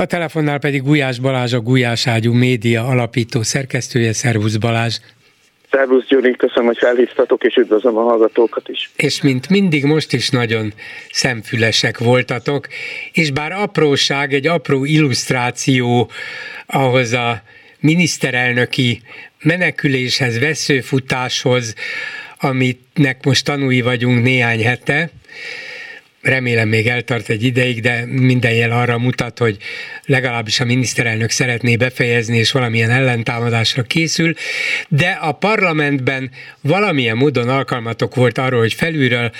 A telefonnál pedig Gulyás Balázs, a Gulyás Ágyú média alapító szerkesztője. Szervusz Balázs! Szervusz Gyuri, köszönöm, hogy felhívtatok, és üdvözlöm a hallgatókat is. És mint mindig, most is nagyon szemfülesek voltatok, és bár apróság, egy apró illusztráció ahhoz a miniszterelnöki meneküléshez, veszőfutáshoz, amitnek most tanúi vagyunk néhány hete, remélem még eltart egy ideig, de minden jel arra mutat, hogy legalábbis a miniszterelnök szeretné befejezni, és valamilyen ellentámadásra készül, de a parlamentben valamilyen módon alkalmatok volt arról, hogy felülről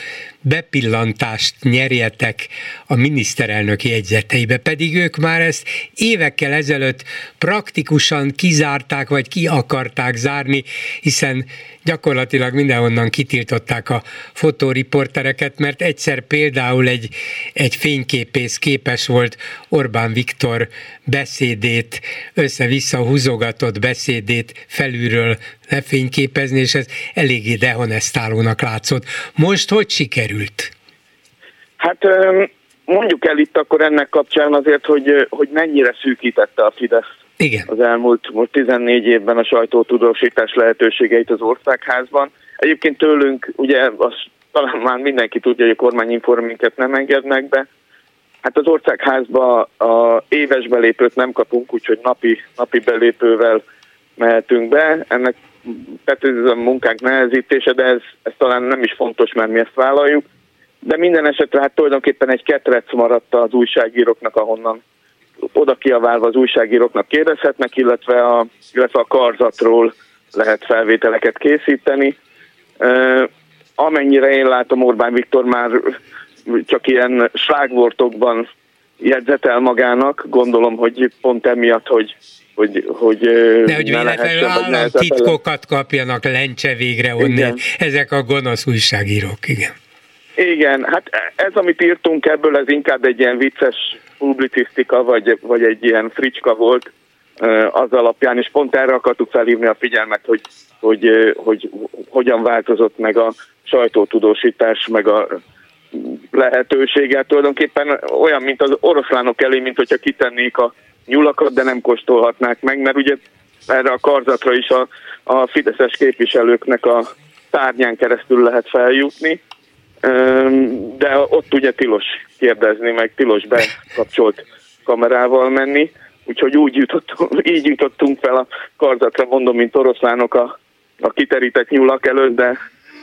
bepillantást nyerjetek a miniszterelnök jegyzeteibe, pedig ők már ezt évekkel ezelőtt praktikusan kizárták, vagy ki akarták zárni, hiszen gyakorlatilag mindenhonnan kitiltották a fotóriportereket, mert egyszer például egy, egy fényképész képes volt Orbán Viktor beszédét, össze-vissza húzogatott beszédét felülről lefényképezni, és ez eléggé dehonestálónak látszott. Most hogy sikerült? Hát mondjuk el itt akkor ennek kapcsán azért, hogy, hogy mennyire szűkítette a Fidesz Igen. az elmúlt most 14 évben a sajtótudósítás lehetőségeit az országházban. Egyébként tőlünk, ugye az talán már mindenki tudja, hogy a kormányinform minket nem engednek be. Hát az országházba a éves belépőt nem kapunk, úgyhogy napi, napi belépővel mehetünk be. Ennek tehát ez a munkánk nehezítése, de ez, ez talán nem is fontos, mert mi ezt vállaljuk. De minden esetre hát tulajdonképpen egy ketrec maradt az újságíróknak, ahonnan oda kiaválva az újságíróknak kérdezhetnek, illetve a, illetve a karzatról lehet felvételeket készíteni. Amennyire én látom, Orbán Viktor már csak ilyen slágvortokban jegyzetel magának, gondolom, hogy pont emiatt, hogy hogy, hogy ne, hogy ne lehessen, titkokat kapjanak lencse végre onnan, igen. ezek a gonosz újságírók, igen. Igen, hát ez, amit írtunk ebből, ez inkább egy ilyen vicces publicisztika, vagy, vagy egy ilyen fricska volt az alapján, és pont erre akartuk felhívni a figyelmet, hogy, hogy, hogy, hogy hogyan változott meg a sajtótudósítás, meg a lehetősége. Tulajdonképpen olyan, mint az oroszlánok elé, mint hogyha kitennék a nyulakat, de nem kóstolhatnák meg, mert ugye erre a karzatra is a, a fideszes képviselőknek a tárnyán keresztül lehet feljutni, de ott ugye tilos kérdezni, meg tilos bekapcsolt kamerával menni, úgyhogy úgy jutottunk, így jutottunk fel a karzatra, mondom, mint oroszlánok a, a kiterített nyulak előtt, de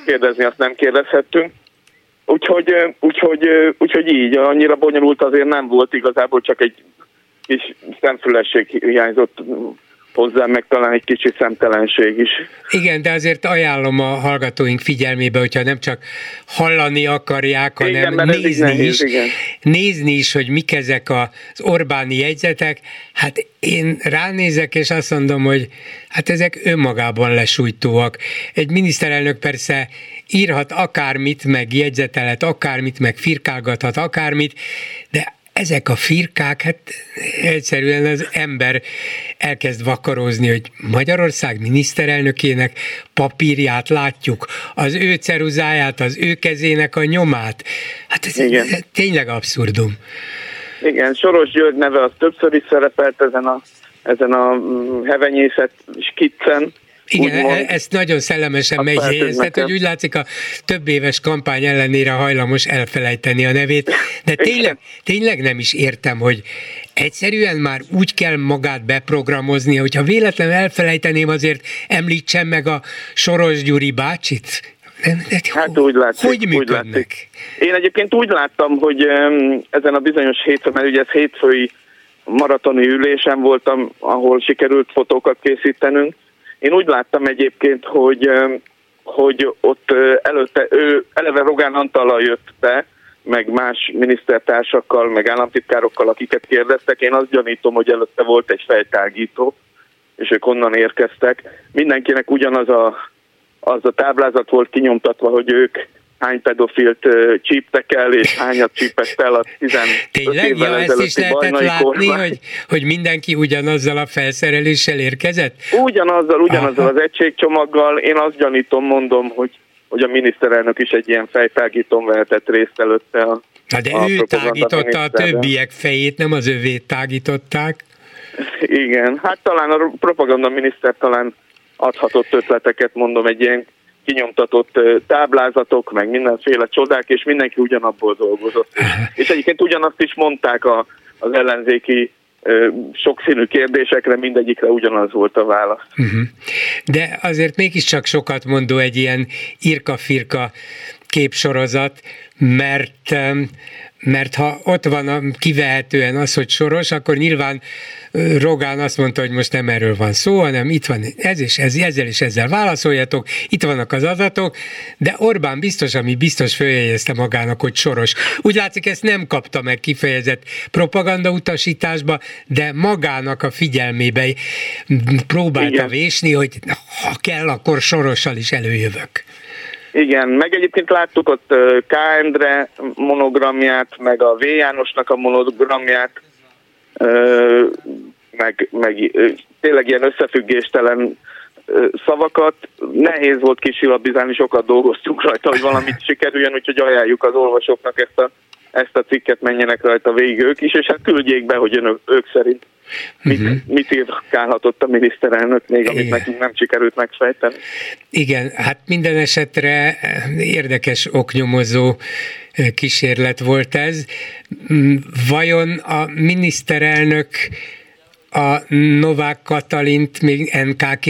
kérdezni azt nem kérdezhettünk. Úgyhogy, úgyhogy, úgyhogy így, annyira bonyolult azért nem volt igazából, csak egy kis szemfülesség hiányzott hozzá, meg talán egy kicsi szemtelenség is. Igen, de azért ajánlom a hallgatóink figyelmébe, hogyha nem csak hallani akarják, hanem igen, nézni nehéz, is, igen. nézni is, hogy mik ezek az Orbáni jegyzetek. Hát én ránézek, és azt mondom, hogy hát ezek önmagában lesújtóak. Egy miniszterelnök persze írhat akármit, meg jegyzetelet akármit, meg firkálgathat akármit, de ezek a firkák, hát egyszerűen az ember elkezd vakarozni, hogy Magyarország miniszterelnökének papírját látjuk, az ő ceruzáját, az ő kezének a nyomát. Hát ez, Igen. ez tényleg abszurdum. Igen, Soros György neve az többször is szerepelt ezen a, ezen a hevenyészet skiccen, igen, úgymond, e- ezt nagyon szellemesen megjegyezted, hogy úgy látszik a több éves kampány ellenére hajlamos elfelejteni a nevét, de tényleg, tényleg nem is értem, hogy egyszerűen már úgy kell magát beprogramozni, hogyha véletlenül elfelejteném, azért említsem meg a Soros Gyuri bácsit, Hát úgy látszik. Hogy úgy látszik. Én egyébként úgy láttam, hogy ezen a bizonyos hétfő, mert ugye ez hétfői maratoni ülésen voltam, ahol sikerült fotókat készítenünk, én úgy láttam egyébként, hogy, hogy ott előtte ő eleve Rogán Antallal jött be, meg más minisztertársakkal, meg államtitkárokkal, akiket kérdeztek. Én azt gyanítom, hogy előtte volt egy fejtágító, és ők onnan érkeztek. Mindenkinek ugyanaz a, az a táblázat volt kinyomtatva, hogy ők hány pedofilt csíptek el, és hányat csípett el a 15 Tényleg? évvel ja, ezt is lehetett látni, hogy, hogy mindenki ugyanazzal a felszereléssel érkezett? Ugyanazzal, ugyanazzal Aha. az egységcsomaggal. Én azt gyanítom, mondom, hogy hogy a miniszterelnök is egy ilyen fejtágítón vehetett részt előtte a de a ő tágította a többiek fejét, nem az övét tágították. Igen, hát talán a propaganda miniszter talán adhatott ötleteket, mondom, egy ilyen kinyomtatott táblázatok, meg mindenféle csodák, és mindenki ugyanabból dolgozott. És egyébként ugyanazt is mondták a, az ellenzéki sokszínű kérdésekre, mindegyikre ugyanaz volt a válasz. Uh-huh. De azért mégiscsak sokat mondó egy ilyen irka-firka képsorozat, mert mert ha ott van a, kivehetően az, hogy soros, akkor nyilván Rogán azt mondta, hogy most nem erről van szó, hanem itt van ez és ez, ezzel és ezzel válaszoljatok, itt vannak az adatok, de Orbán biztos, ami biztos följegyezte magának, hogy soros. Úgy látszik, ezt nem kapta meg kifejezett propaganda utasításba, de magának a figyelmébe próbálta Igen. vésni, hogy ha kell, akkor sorossal is előjövök. Igen, meg egyébként láttuk ott K. Endre monogramját, meg a V. Jánosnak a monogramját, meg, meg tényleg ilyen összefüggéstelen szavakat. Nehéz volt kisilabizálni, sokat dolgoztunk rajta, hogy valamit sikerüljön, úgyhogy ajánljuk az olvasóknak ezt a, ezt a cikket, menjenek rajta végig ők is, és hát küldjék be, hogy önök, ők szerint Mit, uh-huh. mit írkálhatott a miniszterelnök még, amit Igen. nekünk nem sikerült megfejteni? Igen, hát minden esetre érdekes oknyomozó kísérlet volt ez. Mm, vajon a miniszterelnök a Novák Katalint még NKK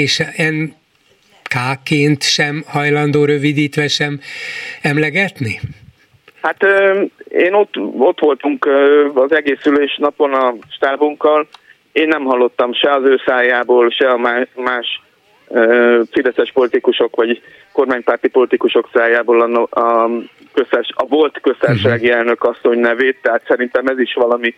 NK-ként sem hajlandó rövidítve sem emlegetni? Hát én ott, ott voltunk az egész ülés napon a stábunkkal, én nem hallottam se az ő szájából, se a más fideszes politikusok vagy kormánypárti politikusok szájából a, a, köztes, a volt köztársasági uh-huh. elnök asszony nevét, tehát szerintem ez is valami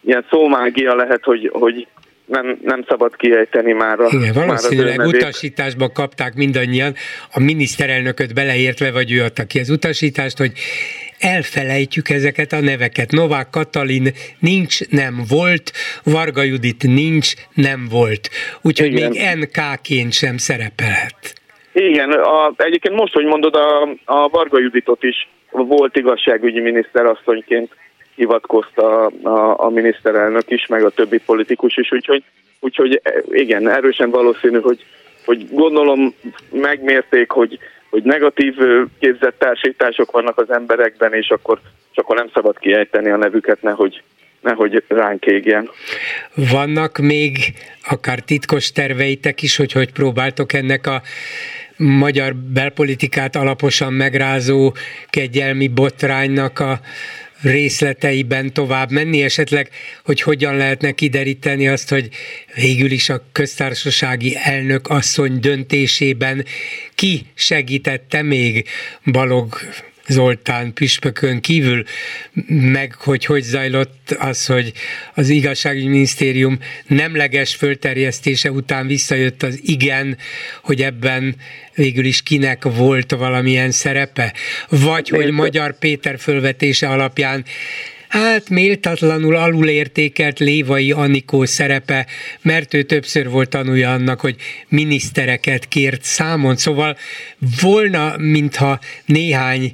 ilyen szómágia lehet, hogy, hogy nem, nem szabad kiejteni már a Igen, valószínűleg már utasításba kapták mindannyian, a miniszterelnököt beleértve, vagy ő adta ki az utasítást, hogy elfelejtjük ezeket a neveket. Novák Katalin nincs, nem volt, Varga Judit nincs, nem volt. Úgyhogy Igen. még NK-ként sem szerepelhet. Igen, a, egyébként most, hogy mondod, a, a Varga Juditot is volt igazságügyi miniszter asszonyként hivatkozta a, a, a miniszterelnök is, meg a többi politikus is, úgyhogy, úgyhogy igen, erősen valószínű, hogy, hogy gondolom megmérték, hogy hogy negatív képzett társítások vannak az emberekben, és akkor, és akkor nem szabad kiejteni a nevüket, nehogy, nehogy ránk égjen. Vannak még akár titkos terveitek is, hogy hogy próbáltok ennek a magyar belpolitikát alaposan megrázó kegyelmi botránynak a részleteiben tovább menni, esetleg, hogy hogyan lehetne kideríteni azt, hogy végül is a köztársasági elnök asszony döntésében ki segítette még Balog Zoltán püspökön kívül, meg hogy hogy zajlott az, hogy az igazságügyi minisztérium nemleges fölterjesztése után visszajött az igen, hogy ebben végül is kinek volt valamilyen szerepe, vagy hogy Magyar Péter fölvetése alapján Hát méltatlanul alulértékelt Lévai Anikó szerepe, mert ő többször volt tanulja annak, hogy minisztereket kért számon, szóval volna, mintha néhány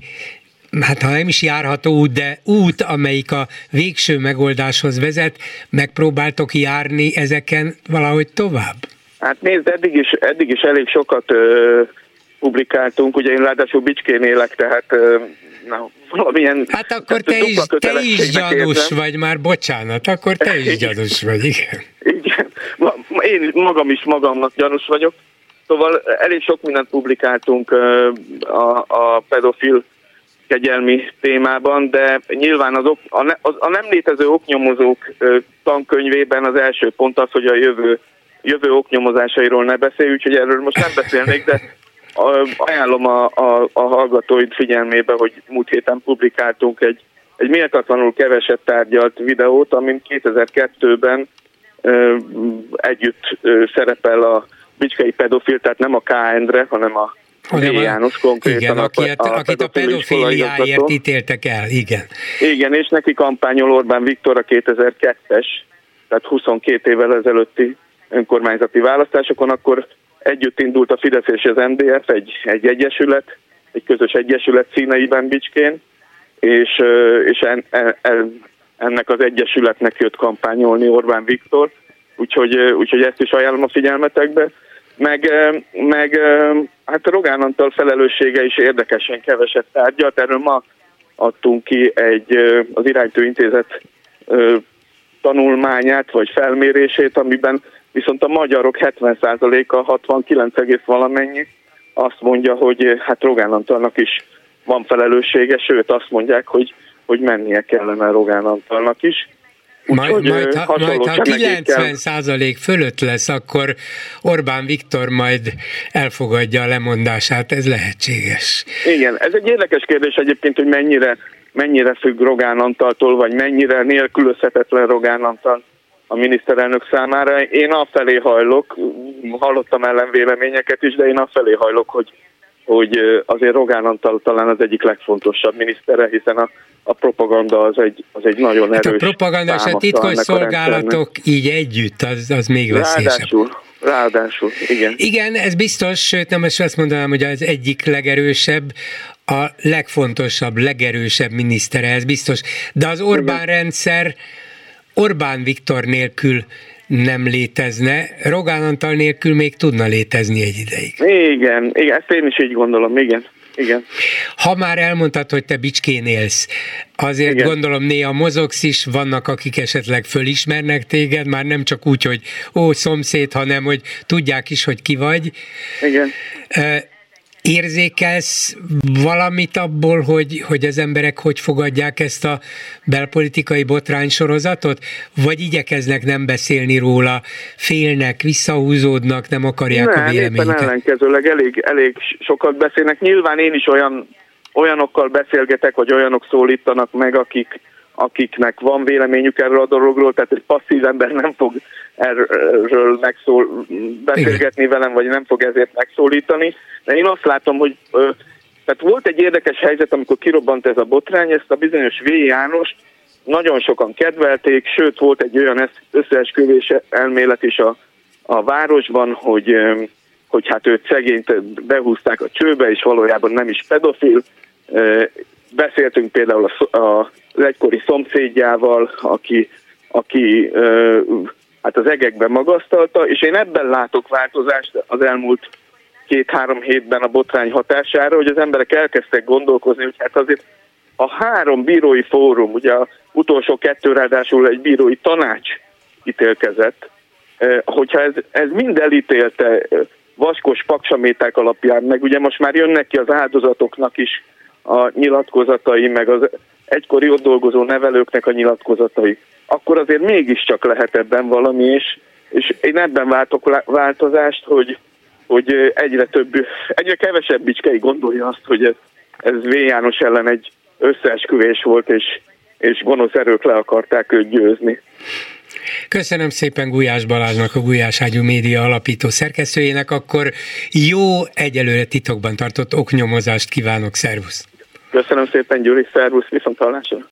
hát ha nem is járható út, de út, amelyik a végső megoldáshoz vezet, megpróbáltok járni ezeken valahogy tovább? Hát nézd, eddig is, eddig is elég sokat ö, publikáltunk, ugye én ráadásul Bicskén élek, tehát na, valamilyen... Hát akkor te is, te is gyanús érzem. vagy már, bocsánat, akkor te is gyanús vagy, igen. Igen, én magam is magamnak gyanús vagyok. Szóval elég sok mindent publikáltunk a, a pedofil kegyelmi témában, de nyilván az, ok, a, ne, az, a nem létező oknyomozók tankönyvében az első pont az, hogy a jövő, jövő oknyomozásairól ne beszélj, úgyhogy erről most nem beszélnék, de ajánlom a, a, a hallgatóid figyelmébe, hogy múlt héten publikáltunk egy, egy méltatlanul keveset tárgyalt videót, amin 2002-ben ö, együtt ö, szerepel a Bicskei pedofil, tehát nem a K. Endre, hanem a hanem János konkrétan. Igen, a, a, akit a pedofiliáért ítéltek el, igen. Igen, és neki kampányol Orbán Viktor a 2002-es, tehát 22 évvel ezelőtti önkormányzati választásokon, akkor Együtt indult a Fidesz és az MDF, egy, egy egyesület, egy közös egyesület színeiben Bicskén, és, és en, en, ennek az egyesületnek jött kampányolni Orbán Viktor, úgyhogy, úgyhogy ezt is ajánlom a figyelmetekbe. Meg, meg hát Rogán Antal felelőssége is érdekesen keveset tárgyalt, erről ma adtunk ki egy az iránytó intézet tanulmányát vagy felmérését, amiben viszont a magyarok 70%-a 69, valamennyi azt mondja, hogy hát Rogán Antalnak is van felelőssége, sőt azt mondják, hogy, hogy mennie kellene Rogán Antalnak is. Majd, Úgyhogy, majd, ha, majd ha 90 százalék fölött lesz, akkor Orbán Viktor majd elfogadja a lemondását, ez lehetséges. Igen, ez egy érdekes kérdés egyébként, hogy mennyire, mennyire függ Rogán Antaltól, vagy mennyire nélkülözhetetlen Rogán Antal a miniszterelnök számára. Én afelé hajlok, hallottam ellenvéleményeket is, de én afelé hajlok, hogy hogy azért Rogán Antal talán az egyik legfontosabb minisztere, hiszen a, a propaganda az egy, az egy nagyon hát erős A propaganda és a titkos szolgálatok így együtt, az, az még veszélyesebb. Ráadásul, ráadásul, igen. Igen, ez biztos, sőt nem is azt mondanám, hogy az egyik legerősebb, a legfontosabb, legerősebb minisztere, ez biztos. De az Orbán igen. rendszer Orbán Viktor nélkül nem létezne, Rogán Antal nélkül még tudna létezni egy ideig. Igen, igen, ezt én is így gondolom, igen. Igen. Ha már elmondtad, hogy te Bicskén élsz, azért Igen. gondolom néha mozogsz is, vannak akik esetleg fölismernek téged, már nem csak úgy, hogy ó, szomszéd, hanem hogy tudják is, hogy ki vagy. Igen érzékelsz valamit abból, hogy, hogy az emberek hogy fogadják ezt a belpolitikai botrány sorozatot? Vagy igyekeznek nem beszélni róla, félnek, visszahúzódnak, nem akarják nem, a véleményüket? Nem, ellenkezőleg elég, elég sokat beszélnek. Nyilván én is olyan olyanokkal beszélgetek, vagy olyanok szólítanak meg, akik, akiknek van véleményük erről a dologról, tehát egy passzív ember nem fog erről megszól, beszélgetni Igen. velem, vagy nem fog ezért megszólítani. De én azt látom, hogy tehát volt egy érdekes helyzet, amikor kirobbant ez a botrány, ezt a bizonyos V. János nagyon sokan kedvelték, sőt volt egy olyan összeesküvés elmélet is a, a városban, hogy, hogy hát őt szegényt behúzták a csőbe, és valójában nem is pedofil. Beszéltünk például a, a, az egykori szomszédjával, aki, aki hát az egekben magasztalta, és én ebben látok változást az elmúlt két-három hétben a botrány hatására, hogy az emberek elkezdtek gondolkozni, hogy hát azért a három bírói fórum, ugye a utolsó kettő ráadásul egy bírói tanács ítélkezett, hogyha ez, ez mind elítélte vaskos paksaméták alapján, meg ugye most már jönnek ki az áldozatoknak is a nyilatkozatai, meg az egykori ott dolgozó nevelőknek a nyilatkozatai, akkor azért mégiscsak lehet ebben valami, és, és én ebben váltok változást, hogy, hogy egyre több, egyre kevesebb bicskei gondolja azt, hogy ez, ez V. János ellen egy összeesküvés volt, és, és gonosz erők le akarták őt győzni. Köszönöm szépen Gulyás Balázsnak, a Gulyás Ágyú Média alapító szerkesztőjének, akkor jó, egyelőre titokban tartott oknyomozást kívánok, szervusz! Köszönöm szépen, Gyuri, szervusz, viszont hallásra!